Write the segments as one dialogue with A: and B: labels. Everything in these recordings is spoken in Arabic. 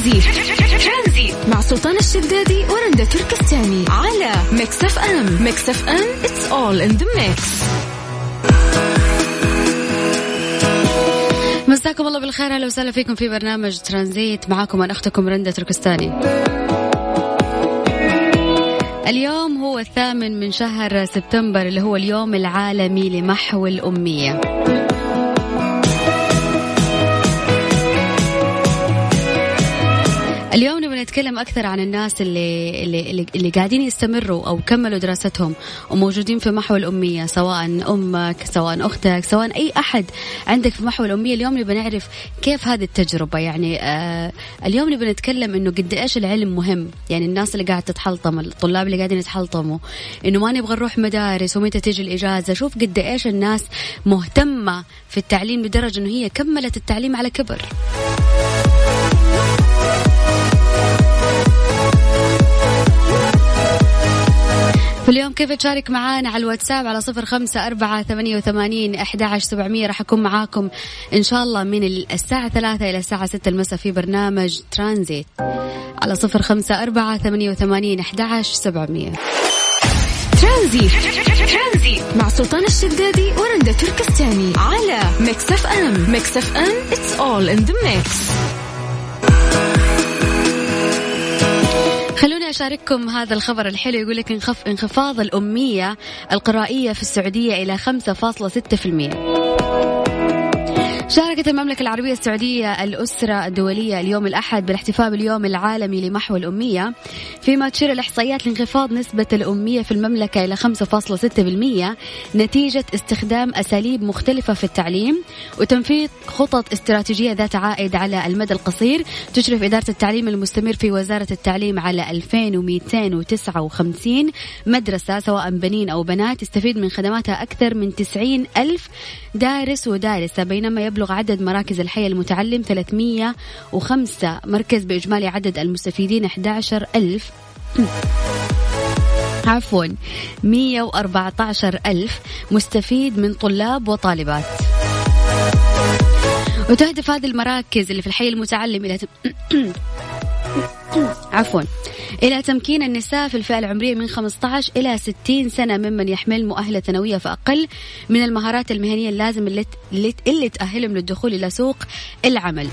A: ترانزيت. مع سلطان الشدادي ورندا تركستاني. على Mix FM. Mix FM it's all in the mix.
B: مساكم الله بالخير أهلا وسهلا فيكم في برنامج ترانزيت معاكم أنا أختكم رندا تركستاني. اليوم هو الثامن من شهر سبتمبر اللي هو اليوم العالمي لمحو الأمية. اليوم نبغى نتكلم أكثر عن الناس اللي, اللي, اللي قاعدين يستمروا أو كملوا دراستهم وموجودين في محو الأمية سواء أمك سواء أختك سواء أي أحد عندك في محو الأمية. اليوم نبغى نعرف كيف هذه التجربة؟ يعني آه اليوم نبغى نتكلم إنه قد إيش العلم مهم؟ يعني الناس اللي قاعدة تتحلطم الطلاب اللي قاعدين يتحلطموا إنه ما نبغى نروح مدارس ومتى تيجي الإجازة. شوف قد إيش الناس مهتمة في التعليم لدرجة إنه هي كملت التعليم على كبر. اليوم كيف تشارك معانا على الواتساب على صفر خمسة أربعة ثمانية وثمانين أحد عشر سبعمية؟ راح أكون معاكم إن شاء الله من الساعة ثلاثة إلى الساعة ستة المساء في برنامج ترانزيت. على صفر خمسة أربعة ثمانية وثمانين أحد عشر سبعمية.
A: ترانزيت مع سلطان الشدادي ورندا تركستاني. على Mix FM. Mix FM. It's all in the mix.
B: خلوني أشارككم هذا الخبر الحلو يقول لك انخف انخفاض الأمية القرائية في السعودية إلى 5.6% شاركت المملكة العربية السعودية الأسرة الدولية اليوم الأحد بالاحتفاء باليوم العالمي لمحو الأمية. فيما تشير الإحصائيات لانخفاض نسبة الأمية في المملكة إلى 5.6% نتيجة استخدام أساليب مختلفة في التعليم وتنفيذ خطط استراتيجية ذات عائد على المدى القصير تشرف إدارة التعليم المستمر في وزارة التعليم على 2259 مدرسة سواء بنين أو بنات يستفيد من خدماتها أكثر من 90 ألف دارس ودارسة بينما يبلغ يبلغ عدد مراكز الحياة المتعلم 305 مركز بإجمالي عدد المستفيدين 11 ألف. عفوا 114 ألف مستفيد من طلاب وطالبات. وتهدف هذه المراكز اللي في الحي المتعلم إلى عفوا. إلى تمكين النساء في الفئة العمرية من 15 إلى 60 سنة ممن يحمل مؤهلة ثانوية فأقل من المهارات المهنية اللازم اللي, اللي تأهلهم للدخول إلى سوق العمل.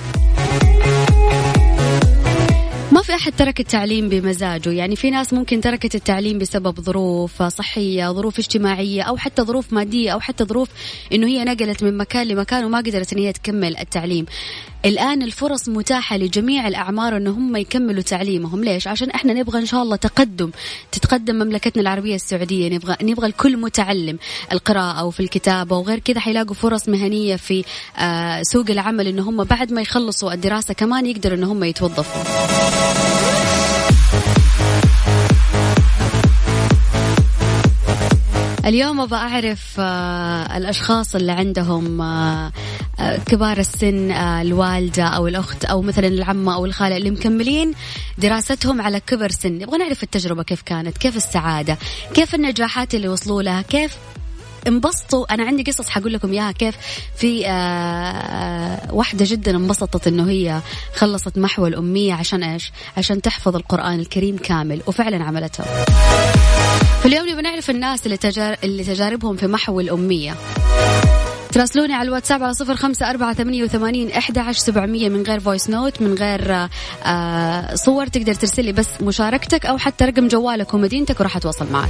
B: في أحد ترك التعليم بمزاجه؟ يعني في ناس ممكن تركت التعليم بسبب ظروف صحية ظروف اجتماعية أو حتى ظروف مادية أو حتى ظروف إنه هي نقلت من مكان لمكان وما قدرت إن هي تكمل التعليم. الآن الفرص متاحة لجميع الأعمار أن هم يكملوا تعليمهم. ليش؟ عشان إحنا نبغى إن شاء الله تقدم. تتقدم مملكتنا العربية السعودية. نبغى نبغى الكل متعلم. القراءة وفي الكتابة وغير كذا حيلاقوا فرص مهنية في آه سوق العمل إن هم بعد ما يخلصوا الدراسة كمان يقدروا إن هم يتوظفوا. اليوم أبغى أعرف آه الأشخاص اللي عندهم آه آه كبار السن الوالدة أو الأخت أو مثلا العمة أو الخالة اللي مكملين دراستهم على كبر سن. نبغى نعرف التجربة كيف كانت كيف السعادة كيف النجاحات اللي وصلوا لها كيف انبسطوا. أنا عندي قصص حقول لكم إياها كيف في آه واحدة جدا انبسطت إنه هي خلصت محو الاميه عشان إيش؟ عشان تحفظ القرآن الكريم كامل وفعلا عملتها. فاليوم نبغى نعرف الناس اللي, تجار... اللي تجاربهم في محو الأمية تراسلوني على الواتساب على صفر خمسة أربعة ثمانية وثمانين إحدى عشر سبعمية من غير voice note من غير آه صور تقدر ترسلي بس مشاركتك أو حتى رقم جوالك ومدينتك وراح أتواصل معك.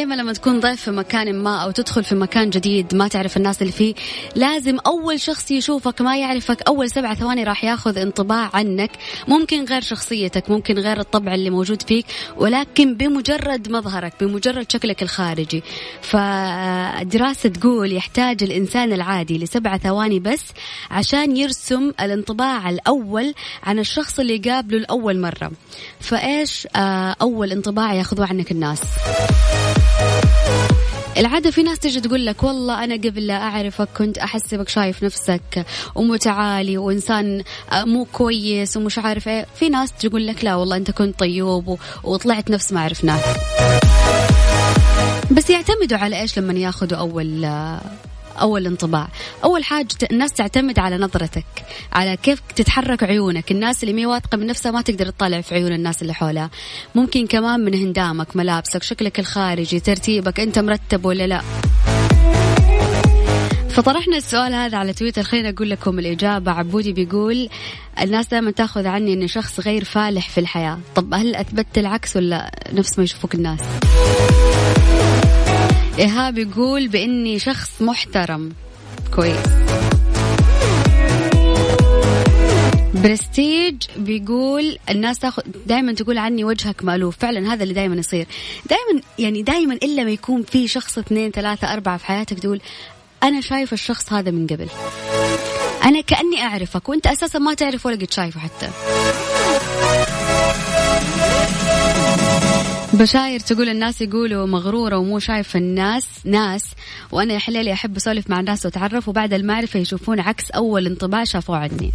B: دائما لما تكون ضيف في مكان ما أو تدخل في مكان جديد ما تعرف الناس اللي فيه لازم أول شخص يشوفك ما يعرفك أول سبع ثواني راح ياخذ انطباع عنك ممكن غير شخصيتك ممكن غير الطبع اللي موجود فيك ولكن بمجرد مظهرك بمجرد شكلك الخارجي. فدراسة تقول يحتاج الإنسان العادي لسبع ثواني بس عشان يرسم الانطباع الأول عن الشخص اللي قابله لأول مرة. فإيش أول انطباع ياخذوه عنك الناس؟ العادة في ناس تجي تقول لك والله أنا قبل لا أعرفك كنت أحسبك شايف نفسك ومتعالي وإنسان مو كويس ومش عارف إيه. في ناس تقول لك لا والله أنت كنت طيوب وطلعت نفس ما عرفناك بس يعتمدوا على إيش لما ياخذوا أول أول انطباع. أول حاجة الناس تعتمد على نظرتك على كيف تتحرك عيونك. الناس اللي مي واثقة من نفسها ما تقدر تطالع في عيون الناس اللي حولها. ممكن كمان من هندامك ملابسك شكلك الخارجي ترتيبك أنت مرتب ولا لا. فطرحنا السؤال هذا على تويتر. خلينا أقول لكم الإجابة. عبودي بيقول الناس دائما تأخذ عني إني شخص غير فالح في الحياة. طب هل أثبتت العكس ولا نفس ما يشوفوك الناس؟ إيهاب يقول بإني شخص محترم. كويس. برستيج بيقول الناس تاخذ دائما تقول عني وجهك مألوف. فعلا هذا اللي دائما يصير. دائما يعني دائما إلا ما يكون في شخص اثنين ثلاثة أربعة في حياتك تقول أنا شايف الشخص هذا من قبل. أنا كأني أعرفك وأنت أساسا ما تعرف ولا قد شايفه حتى. بشاير تقول الناس يقولوا مغرورة ومو شايفة الناس ناس. وأنا يا حليلي أحب أسولف مع الناس وأتعرف وبعد المعرفة يشوفون عكس أول انطباع شافوه عني.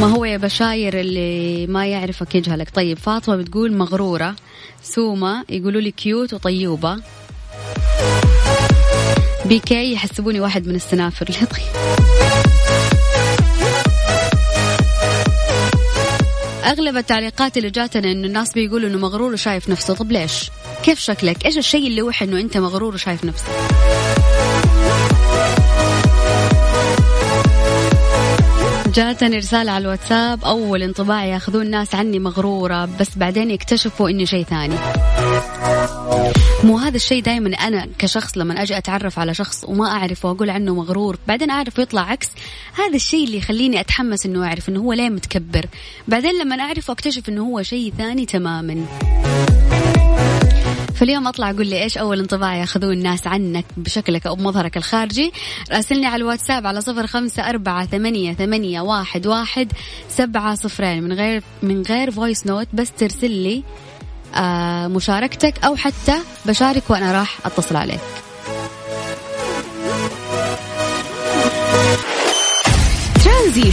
B: ما هو يا بشاير اللي ما يعرفك يجهلك؟ طيب فاطمة بتقول مغرورة سومة يقولوا لي كيوت وطيوبة. بيكي يحسبوني واحد من السنافر. طيب. أغلب التعليقات اللي جاتنا انه الناس بيقولوا إنه مغرور وشايف نفسه. طب ليش؟ كيف شكلك؟ إيش الشيء اللي يوحي إنه أنت مغرور وشايف نفسك؟ جاتني رسالة على الواتساب أول انطباع ياخذون الناس عني مغرورة بس بعدين يكتشفوا إني شيء ثاني. مو هذا الشيء دائما أنا كشخص لما أجي أتعرف على شخص وما أعرف وأقول عنه مغرور بعدين أعرف يطلع عكس. هذا الشيء اللي يخليني أتحمس إنه أعرف إنه هو ليه متكبر. بعدين لما أعرف وأكتشف إنه هو شيء ثاني تماما. فاليوم أطلع أقول لي إيش أول انطباع ياخذون الناس عنك بشكلك أو بمظهرك الخارجي. راسلني على الواتساب على صفر خمسة أربعة ثمانية, ثمانية واحد, واحد سبعة صفرين. من غير من غير voice note بس ترسل لي آه مشاركتك أو حتى بشارك وأنا راح أتصل عليك.
A: ترانزيت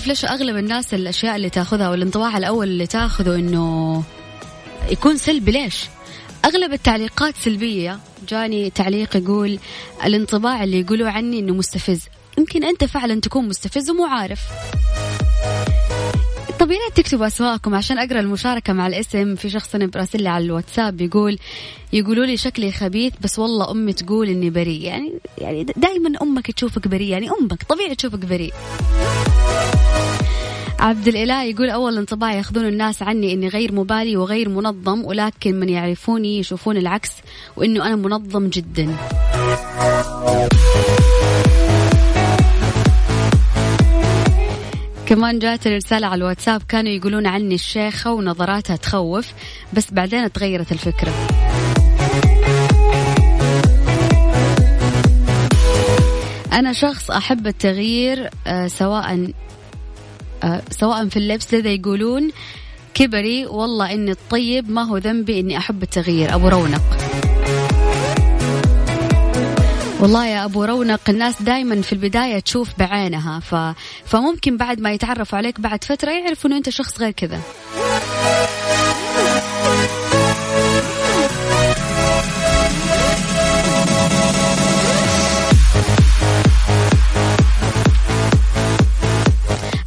A: mix
B: ليش أغلب الناس الأشياء اللي تأخذها والانطباع الأول اللي تأخذه إنه يكون سلبي ليش؟ أغلب التعليقات سلبية. جاني تعليق يقول الانطباع اللي يقولوا عني إنه مستفز. يمكن أنت فعلا تكون مستفز ومو عارف طب يا ريت تكتبوا أسماءكم عشان أقرأ المشاركة مع الاسم. في شخص أنا براسل على الواتساب يقول يقولوا لي شكلي خبيث بس والله أمي تقول إني بريء. يعني يعني دائما أمك تشوفك بريء. يعني أمك طبيعي تشوفك بريء. عبد الإله يقول أول انطباع ياخذون الناس عني إني غير مبالي وغير منظم ولكن من يعرفوني يشوفون العكس وإنه أنا منظم جدا. كمان جات رسالة على الواتساب كانوا يقولون عني الشيخة ونظراتها تخوف بس بعدين تغيرت الفكرة. أنا شخص أحب التغيير آه، سواء سواء في اللبس لذا يقولون كبري والله إني الطيب ما هو ذنبي إني أحب التغيير. أبو رونق. والله يا أبو رونق الناس دائما في البداية تشوف بعينها ف... فممكن بعد ما يتعرفوا عليك بعد فترة يعرفوا إنه أنت شخص غير كذا.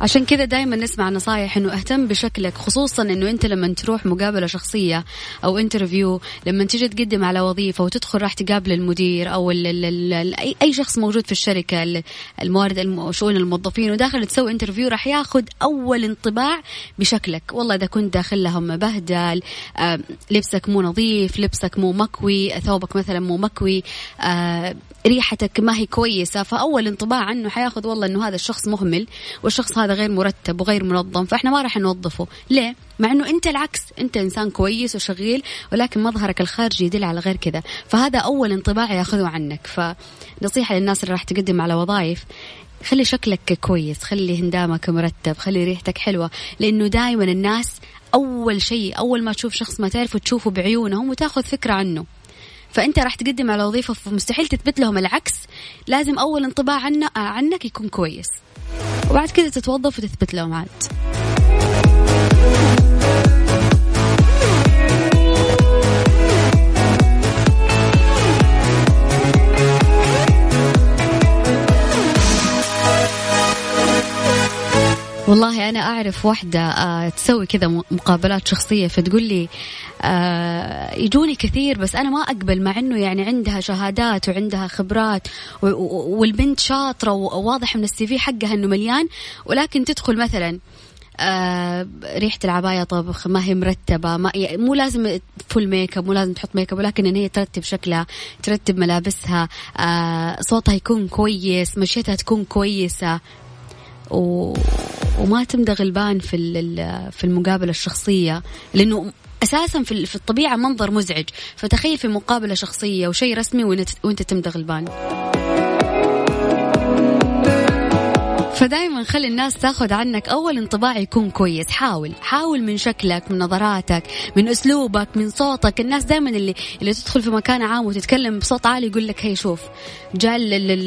B: عشان كذا دائما نسمع نصايح إنه اهتم بشكلك خصوصا إنه أنت لما تروح مقابلة شخصية أو interview لما تيجي تقدم على وظيفة وتدخل راح تقابل المدير أو ال ال ال أي أي شخص موجود في الشركة الموارد شؤون الموظفين وداخل تسوي interview راح ياخذ أول انطباع بشكلك. والله إذا كنت داخل لهم مبهدل آه لبسك مو نظيف لبسك مو مكوي ثوبك مثلا مو مكوي آه ريحتك ما هي كويسة فأول انطباع عنه حياخذ والله إنه هذا الشخص مهمل والشخص هذا غير مرتب وغير منظم فإحنا ما راح نوظفه. ليه؟ مع إنه أنت العكس أنت إنسان كويس وشغيل ولكن مظهرك الخارجي يدل على غير كذا. فهذا أول انطباع يأخذه عنك. فنصيحة للناس اللي راح تقدم على وظائف خلي شكلك كويس خلي هندامك مرتب خلي ريحتك حلوة. لأنه دائما الناس أول شيء أول ما تشوف شخص ما تعرفه تشوفه بعيونهم وتاخذ فكرة عنه. فأنت راح تقدم على وظيفة فمستحيل تثبت لهم العكس. لازم أول انطباع عنك يكون كويس. وبعد كذا تتوظف وتثبت لهم عاد والله أنا أعرف واحدة آه، تسوي كذا مقابلات شخصية فتقول لي آه، يجوني كثير بس أنا ما أقبل مع أنه يعني عندها شهادات وعندها خبرات والبنت شاطرة وواضح من ال CV حقها أنه مليان ولكن تدخل مثلا آه ريحة العباية طبخ ما هي مرتبة ما مو لازم full makeup مو لازم تحط ميك اب ولكن إن هي ترتب شكلها ترتب ملابسها صوتها يكون كويس مشيتها تكون كويسة و... وما تمدغ البان في في المقابلة الشخصية لأنه أساسا في الطبيعة منظر مزعج. فتخيل في مقابلة شخصية وشيء رسمي وانت تمدغ البان فدايما خلي الناس تاخذ عنك أول انطباع يكون كويس. حاول حاول من شكلك من نظراتك من أسلوبك من صوتك. الناس دائما اللي اللي تدخل في مكان عام وتتكلم بصوت عالي يقول لك هي شوف جاء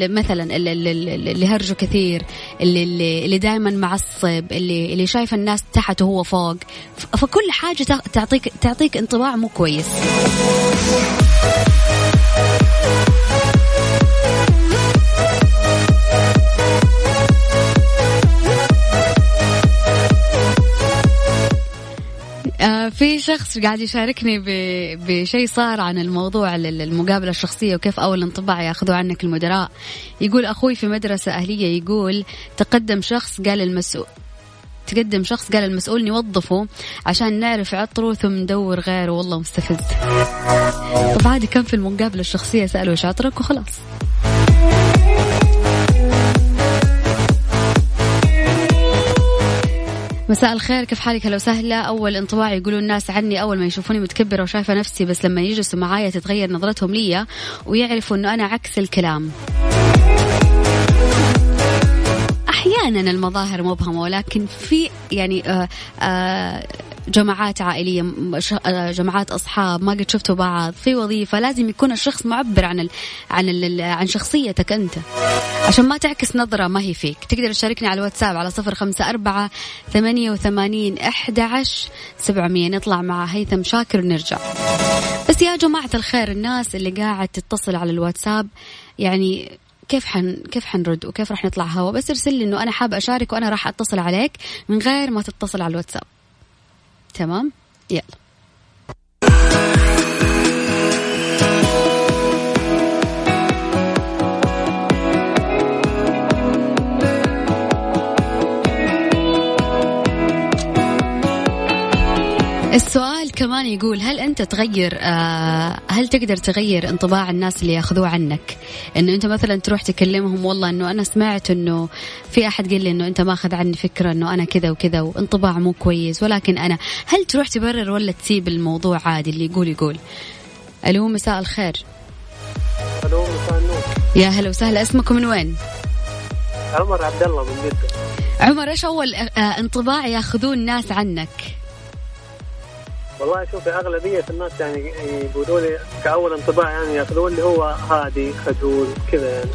B: مثلا اللي هرجه كثير اللي اللي, دائما معصب اللي اللي شايف الناس تحت وهو فوق. فكل حاجة تعطيك تعطيك انطباع مو كويس. في شخص قاعد يشاركني بشيء صار عن الموضوع المقابله الشخصية وكيف أول انطباع ياخذوا عنك المدراء. يقول أخوي في مدرسة أهلية يقول تقدم شخص قال المسؤول تقدم شخص قال المسؤول نوظفه عشان نعرف عطره ثم ندور غيره. والله مستفز. طب عادي كان في المقابلة الشخصية سألوا إيش عطرك وخلاص. مساء الخير كيف حالك؟ هلا وسهلا. أول انطباع يقولوا الناس عني أول ما يشوفوني متكبرة وشايفة نفسي بس لما يجلسوا معايا تتغير نظرتهم لي ويعرفوا إنه أنا عكس الكلام. أحيانا المظاهر مبهمه ولكن في يعني آآ آه، آآ آه، جماعات عائلية آه، جماعات أصحاب ما قد شفتوا بعض في وظيفة لازم يكون الشخص معبر عن ال عن ال عن شخصيتك أنت. عشان ما تعكس نظرة ما هي فيك. تقدر تشاركني على الواتساب على صفر خمسة أربعة ثمانية وثمانين عشر سبعمئه نطلع مع هيثم شاكر ونرجع. بس يا جماعة الخير الناس اللي قاعد تتصل على الواتساب يعني كيف حن كيف حنرد وكيف راح نطلع هوا؟ بس ارسل لي إنه أنا حابه أشارك وأنا راح أتصل عليك من غير ما تتصل على الواتساب. تمام؟ يلا. السؤال كمان يقول هل أنت تغير آه هل تقدر تغير انطباع الناس اللي يأخذوه عنك؟ إنه أنت مثلا تروح تكلمهم والله إنه أنا سمعت إنه في أحد قال لي إنه أنت ماخذ عني فكرة إنه أنا كذا وكذا وانطباع مو كويس ولكن أنا هل تروح تبرر ولا تسيب الموضوع عادي اللي يقول يقول؟ ألو مساء الخير.
C: ألو مساء النور.
B: يا هلا وسهلا اسمكم من وين؟
C: عمر عبد الله من جدة
B: عمر إيش أول آه، انطباع ياخذوه الناس عنك؟
C: والله شوفي أغلبية الناس يعني يقولوا لي كأول انطباع يعني يأخذون لي هو هادي خجول كذا يعني.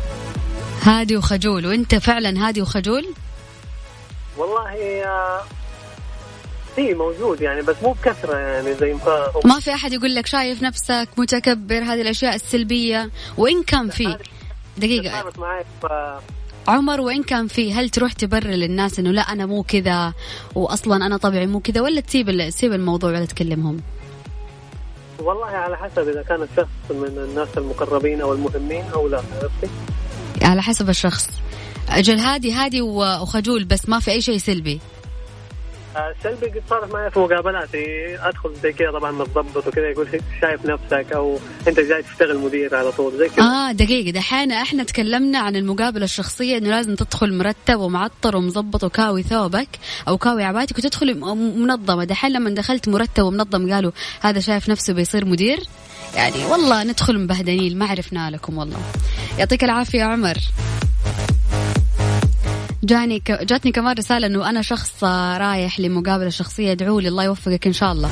B: هادي وخجول. وأنت فعلا هادي وخجول؟
C: والله في موجود يعني بس مو بكثرة يعني زي ما
B: ما في أحد يقول لك شايف نفسك متكبر هذه الأشياء السلبية وإن كان في. دقيقة.
C: صارت معي
B: عمر وإن كان في هل تروح تبرر للناس إنه لا أنا مو كذا وأصلا أنا طبعي مو كذا ولا تسيب تسيب الموضوع ولا تكلمهم؟
C: والله على حسب إذا كان الشخص من الناس المقربين أو المهمين أو لا عرفتي؟
B: على حسب الشخص أجل هادي هادي وخجول بس ما في أي شيء سلبي
C: سلبي قد صارت معي في مقابلاتي. أدخل زي كذا طبعا متضبط وكذا يقول شايف نفسك أو أنت جاي تشتغل مدير على طول زي كذا.
B: آه دقيقة. دحين إحنا تكلمنا عن المقابلة الشخصية إنه لازم تدخل مرتب ومعطر ومظبط وكاوي ثوبك أو كاوي عبايتك وتدخل منظمة. دحين لما دخلت مرتب ومنظم قالوا هذا شايف نفسه بيصير مدير؟ يعني والله ندخل مبهدنين ما عرفنا لكم والله. يعطيك العافية عمر. جاني ك... جاتني كمان رسالة إنه أنا شخص رايح لمقابلة شخصية ادعوا لي الله يوفقك إن شاء الله.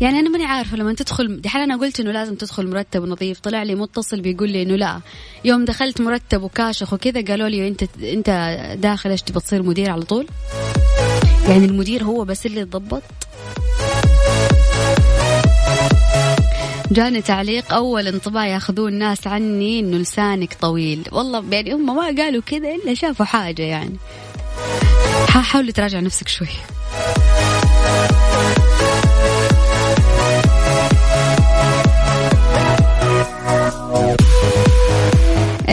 B: يعني أنا ماني عارفة لما تدخل دحين أنا قلت إنه لازم تدخل مرتب ونظيف طلع لي متصل بيقول لي إنه لا. يوم دخلت مرتب وكاشخ وكذا قالوا لي أنت أنت داخل إيش تبغى تصير مدير على طول؟ يعني المدير هو بس اللي يتضبط؟ جاني تعليق أول انطباع ياخذوه الناس عني إنه لسانك طويل. والله يعني هم ما قالوا كذا إلا شافوا حاجة يعني. حاولي تراجع نفسك شوي.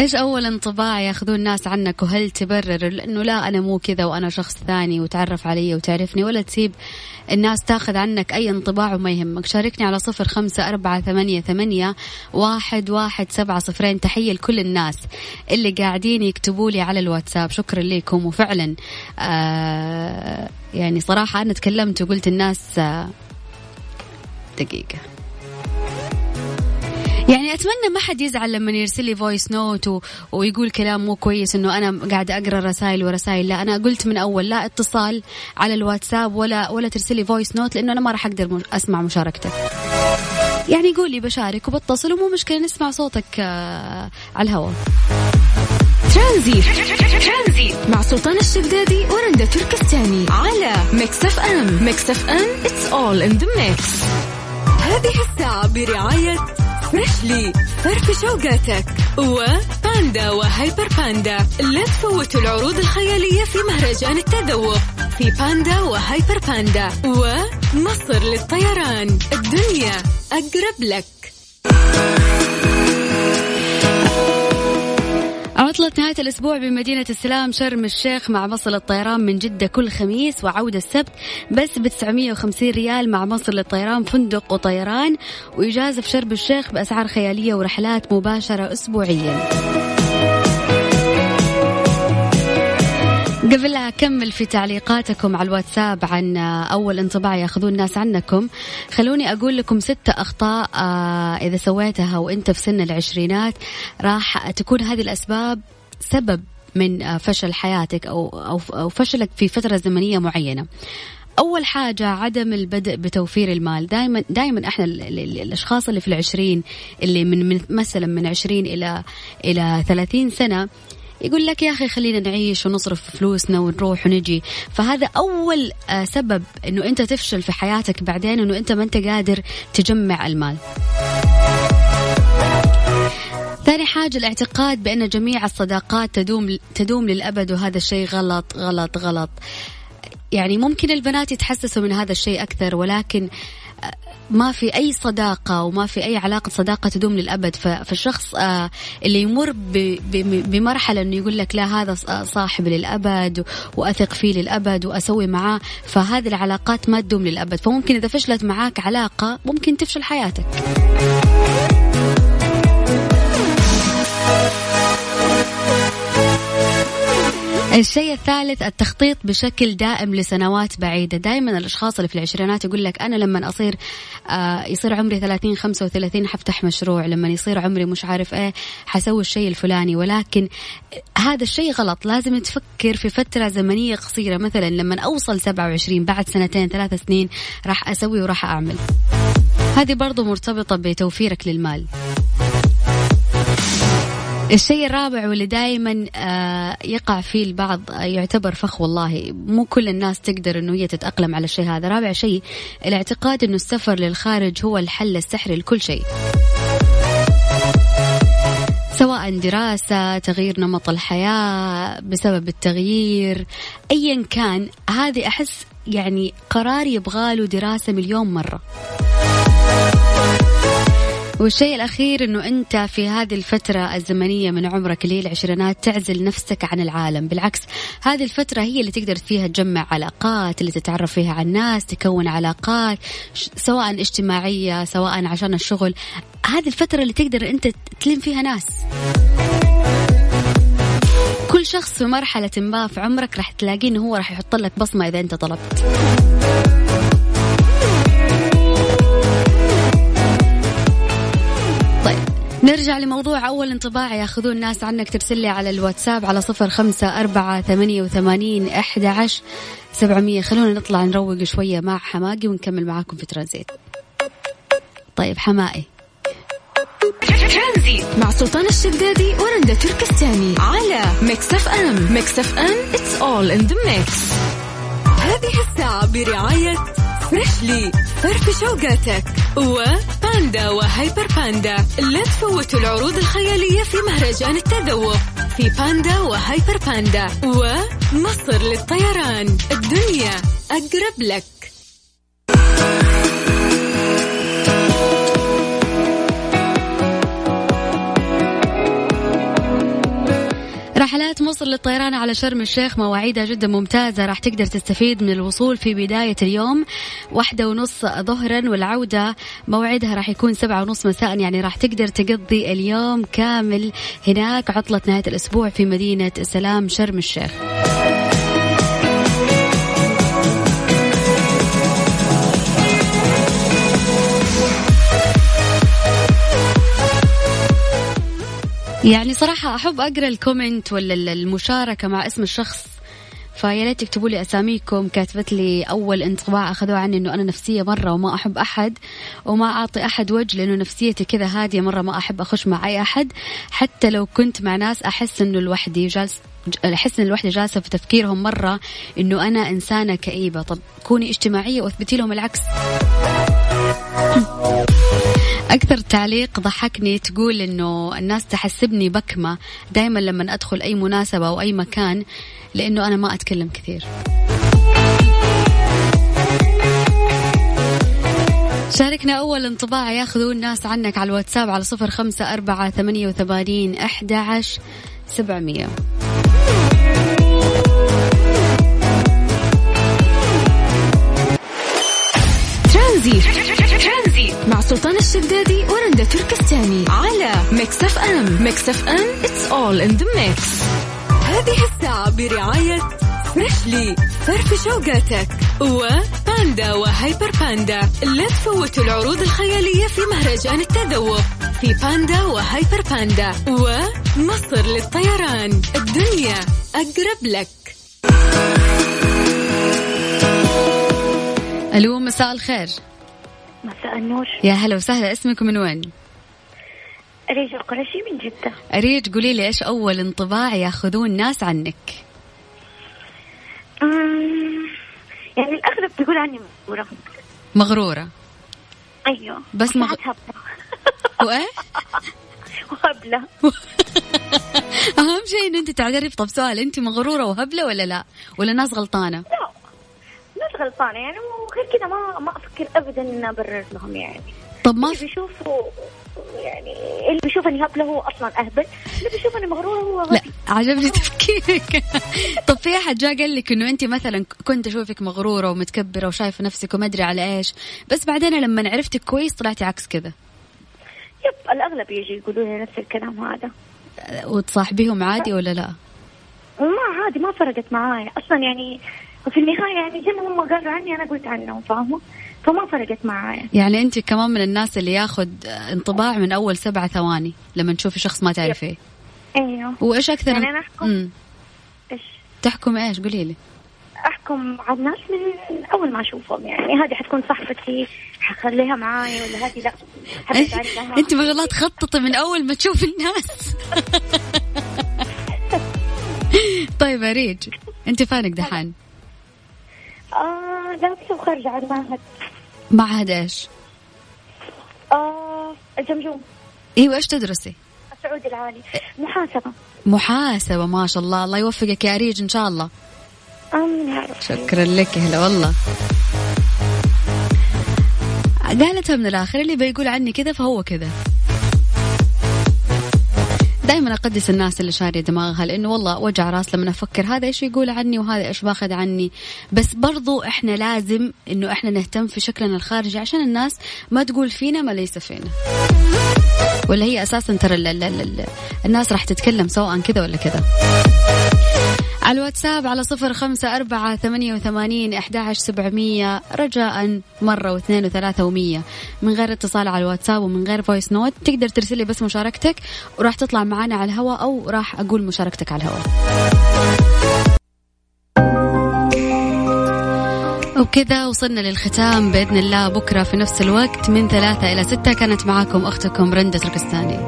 B: إيش أول انطباع ياخذون الناس عنك؟ وهل تبرر انه لا أنا مو كذا وأنا شخص ثاني وتعرف علي وتعرفني ولا تسيب الناس تاخذ عنك أي انطباع وما يهمك. شاركني على صفر خمسة أربعة ثمانية, ثمانية واحد, واحد سبعة صفرين. تحية لكل الناس اللي قاعدين يكتبوا لي على الواتساب. شكرا لكم. وفعلا آه يعني صراحة أنا تكلمت وقلت الناس آه دقيقة. يعني أتمنى ما حد يزعل لما يرسل لي voice note و... ويقول كلام مو كويس إنه أنا قاعدة أقرأ رسائل ورسائل. لا أنا قلت من أول لا اتصال على الواتساب ولا ولا ترسل لي voice note لأنه أنا ما راح أقدر أسمع مشاركتك. يعني قولي بشارك وبتصل ومو مشكلة نسمع صوتك آه على الهواء.
A: ترانزيت. مع سلطان الشدادي ورندا تركستاني على ميكس اف ام ميكس اف ام it's all in the mix. هذه الساعة برعاية فريشلي فرفش أوقاتك. وباندا وهايبر باندا. لا تفوتوا العروض الخيالية في مهرجان التذوق. في باندا وهيبر باندا. ومصر للطيران. الدنيا أقرب لك.
B: عطلة نهاية الأسبوع بمدينة السلام شرم الشيخ مع مصر للطيران من جدة كل خميس وعودة السبت بس ب 950 ريال مع مصر للطيران فندق وطيران وإجازة في شرم الشيخ بأسعار خيالية ورحلات مباشرة أسبوعيا. قبل لا أكمل في تعليقاتكم على الواتساب عن أول انطباع يأخذون الناس عنكم خلوني أقول لكم ستة أخطاء آه، إذا سويتها وأنت في سن العشرينات راح تكون هذه الأسباب سبب من آه، فشل حياتك أو أو فشلك في فترة زمنية معينة. أول حاجة عدم البدء بتوفير المال دائما دائما إحنا الأشخاص اللي في العشرين اللي من مثلا من عشرين إلى إلى ثلاثين سنة يقول لك يا أخي خلينا نعيش ونصرف فلوسنا ونروح ونجي. فهذا أول آه، سبب أنه أنت تفشل في حياتك بعدين أنه أنت ما أنت قادر تجمع المال. ثاني حاجة الاعتقاد بأن جميع الصداقات تدوم تدوم للأبد وهذا الشيء غلط غلط غلط. يعني ممكن البنات يتحسسوا من هذا الشيء أكثر ولكن ما في أي صداقة وما في أي علاقة صداقة تدوم للأبد. فالشخص آه، اللي يمر بمرحلة أنه يقول لك لا هذا صاحب للأبد وأثق فيه للأبد وأسوي معاه فهذه العلاقات ما تدوم للأبد. فممكن إذا فشلت معاك علاقة ممكن تفشل حياتك. الشيء الثالث التخطيط بشكل دائم لسنوات بعيدة. دائما الأشخاص اللي في العشرينات يقول لك أنا لما أصير آه يصير عمري 30 35 حفتح مشروع. لما يصير عمري مش عارف إيه حسوي الشيء الفلاني. ولكن هذا الشيء غلط. لازم تفكر في فترة زمنية قصيرة. مثلا لما أوصل 27 بعد سنتين ثلاث سنين راح أسوي وراح أعمل. هذه برضو مرتبطة بتوفيرك للمال. الشيء الرابع واللي دائما آه، يقع فيه البعض آه، يعتبر فخ والله. مو كل الناس تقدر إنه هي تتأقلم على الشيء هذا. رابع شيء الاعتقاد إنه السفر للخارج هو الحل السحري لكل شيء. سواء دراسة تغيير نمط الحياة بسبب التغيير أيا كان هذه أحس يعني قرار يبغاله دراسة مليون مرة. والشيء الأخير أنه أنت في هذه الفترة الزمنية من عمرك اللي هي العشرينات تعزل نفسك عن العالم. بالعكس هذه الفترة هي اللي تقدر فيها تجمع علاقات اللي تتعرف فيها على الناس تكون علاقات سواء اجتماعية سواء عشان الشغل. هذه الفترة اللي تقدر أنت تلم فيها ناس. كل شخص في مرحلة ما في عمرك راح تلاقيه إنه هو راح يحط لك بصمة إذا أنت طلبت. نرجع لموضوع أول انطباع ياخذون الناس عنك ترسل لي على الواتساب على صفر خمسة أربعة ثمانية وثمانين أحد عشر سبعمية. خلونا نطلع نروق شوية مع حماقي ونكمل معاكم في ترانزيت. طيب حمائي
A: ترانزيت مع سلطان الشدادي ورندا تركستاني على ميكس أف أم. ميكس أف أم it's all in the mix. هذه الساعة برعاية فريشلي فرفش أوقاتك وباندا وهايبر باندا. لا تفوتوا العروض الخيالية في مهرجان التذوق. في باندا وهيبر باندا. ومصر للطيران. الدنيا أقرب لك.
B: مصر للطيران على شرم الشيخ مواعيدها جدا ممتازة راح تقدر تستفيد من الوصول في بداية اليوم. واحدة ونص ظهرا والعودة موعدها راح يكون سبعة ونص مساء يعني راح تقدر تقضي اليوم كامل هناك عطلة نهاية الأسبوع في مدينة سلام شرم الشيخ. يعني صراحة أحب أقرأ ال comment ولا المشاركة مع اسم الشخص. فيا ريت تكتبوا لي أساميكم. كاتبت لي أول انطباع أخذوه عني إنه أنا نفسية مرة وما أحب أحد وما أعطي أحد وجه لأنه نفسيتي كذا هادية مرة ما أحب أخش مع أي أحد. حتى لو كنت مع ناس أحس إنه لوحدي جالس أحس إن الوحدة جالسة في تفكيرهم مرة إنه أنا إنسانة كئيبة. طب كوني اجتماعية وأثبتي لهم العكس. أكثر تعليق ضحكني تقول إنه الناس تحسبني بكمة دائما لما أدخل أي مناسبة أو أي مكان لأنه أنا ما أتكلم كثير. شاركنا أول انطباع ياخذوا الناس عنك على الواتساب على صفر خمسة أربعة ثمانية وثمانين أحد عشر سبعمية.
A: ميكس اف ام ميكس اف ام it's all in the mix. هذه الساعة برعاية فريشلي فرفش أوقاتك. وباندا وهايبر باندا. لا تفوتوا العروض الخيالية في مهرجان التذوق. في باندا وهيبر باندا. ومصر للطيران. الدنيا أقرب لك.
B: ألو مساء الخير.
D: مساء النور.
B: يا هلا وسهلا. اسمك من وين؟
D: أريج القرشي من جدة
B: أريج قولي لي إيش أول انطباع يأخذون الناس عنك؟
D: يعني الأغلب تقول عني مغرورة
B: مغرورة
D: أيوه
B: بس مغ... وإيه؟
D: وهبلة
B: أهم شيء إن أنت تعترف طب سؤال أنت مغرورة وهبلة ولا لا؟ ولا ناس غلطانة؟
D: لا ناس غلطانة يعني وغير كذا ما ما أفكر أبدا إن أبرر لهم يعني
B: طب ما
D: بيشوفوا يعني اللي بيشوف إني هبلة هو أصلا أهبل اللي بيشوف إني مغرورة هو غبي.
B: لا عجبني تفكيرك. طب في أحد جاء قال لك إنه أنت مثلا كنت أشوفك مغرورة ومتكبرة وشايفة نفسك وما أدري على إيش بس بعدين لما عرفتك كويس طلعتي عكس كذا؟
D: يب الأغلب يجي يقولوا لي نفس الكلام هذا.
B: وتصاحبيهم عادي ولا لا؟
D: ما عادي ما فرقت معايا. أصلا يعني وفي النهاية يعني زي ما هم قالوا عني أنا قلت عنهم فاهمة؟ فما فرقت معايا.
B: يعني انت كمان من الناس اللي ياخذ انطباع من أول سبعة ثواني لما تشوفي شخص ما تعرفيه
D: أيوه.
B: وإيش أكثر
D: يعني أنا أحكم.
B: مم.
D: إيش؟
B: تحكم إيش؟ قولي لي.
D: أحكم على الناس من أول ما أشوفهم. يعني هذه حتكون صاحبتي حخليها معاي ولا هذه لا.
B: انت ما شاء الله تخططي من أول ما تشوفي الناس. طيب أريج أنت فانك دحين؟
D: آه لا بس خارجة على المعهد.
B: معهد إيش؟
D: آه الجمجوم.
B: أيوه إيش تدرسي؟
D: السعودي العالي. محاسبة.
B: محاسبة ما شاء الله. الله يوفقك يا أريج إن شاء الله.
D: آمين
B: شكرا لك هلا والله. قالتها من الآخر اللي بيقول عني كذا فهو كذا. دائما أقدس الناس اللي شارية دماغها لأنه والله وجع راس لما أفكر هذا إيش يقول عني وهذا إيش باخذ عني. بس برضو إحنا لازم إنه إحنا نهتم في شكلنا الخارجي عشان الناس ما تقول فينا ما ليس فينا. ولا هي أساسا ترى الناس راح تتكلم سواء كذا ولا كذا. على الواتساب على صفر خمسة أربعة ثمانية وثمانين أحد سبعمية. رجاء مرة واثنين وثلاثة ومية. من غير اتصال على الواتساب ومن غير voice note تقدر ترسلي بس مشاركتك وراح تطلع معنا على الهواء أو راح أقول مشاركتك على الهواء. وبكذا وصلنا للختام بإذن الله. بكرة في نفس الوقت من ثلاثة إلى ستة. كانت معاكم أختكم رندة تركستاني.